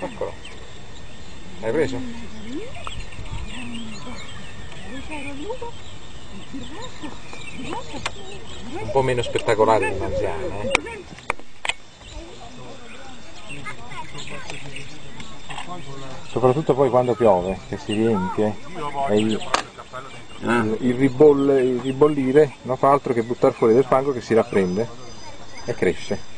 Eccolo. Hai preso? Un po' meno spettacolare di un'anziana, eh? Soprattutto poi quando piove, che si riempie il, il, il ribolle- il ribollire non fa altro che buttare fuori del fango che si rapprende e cresce.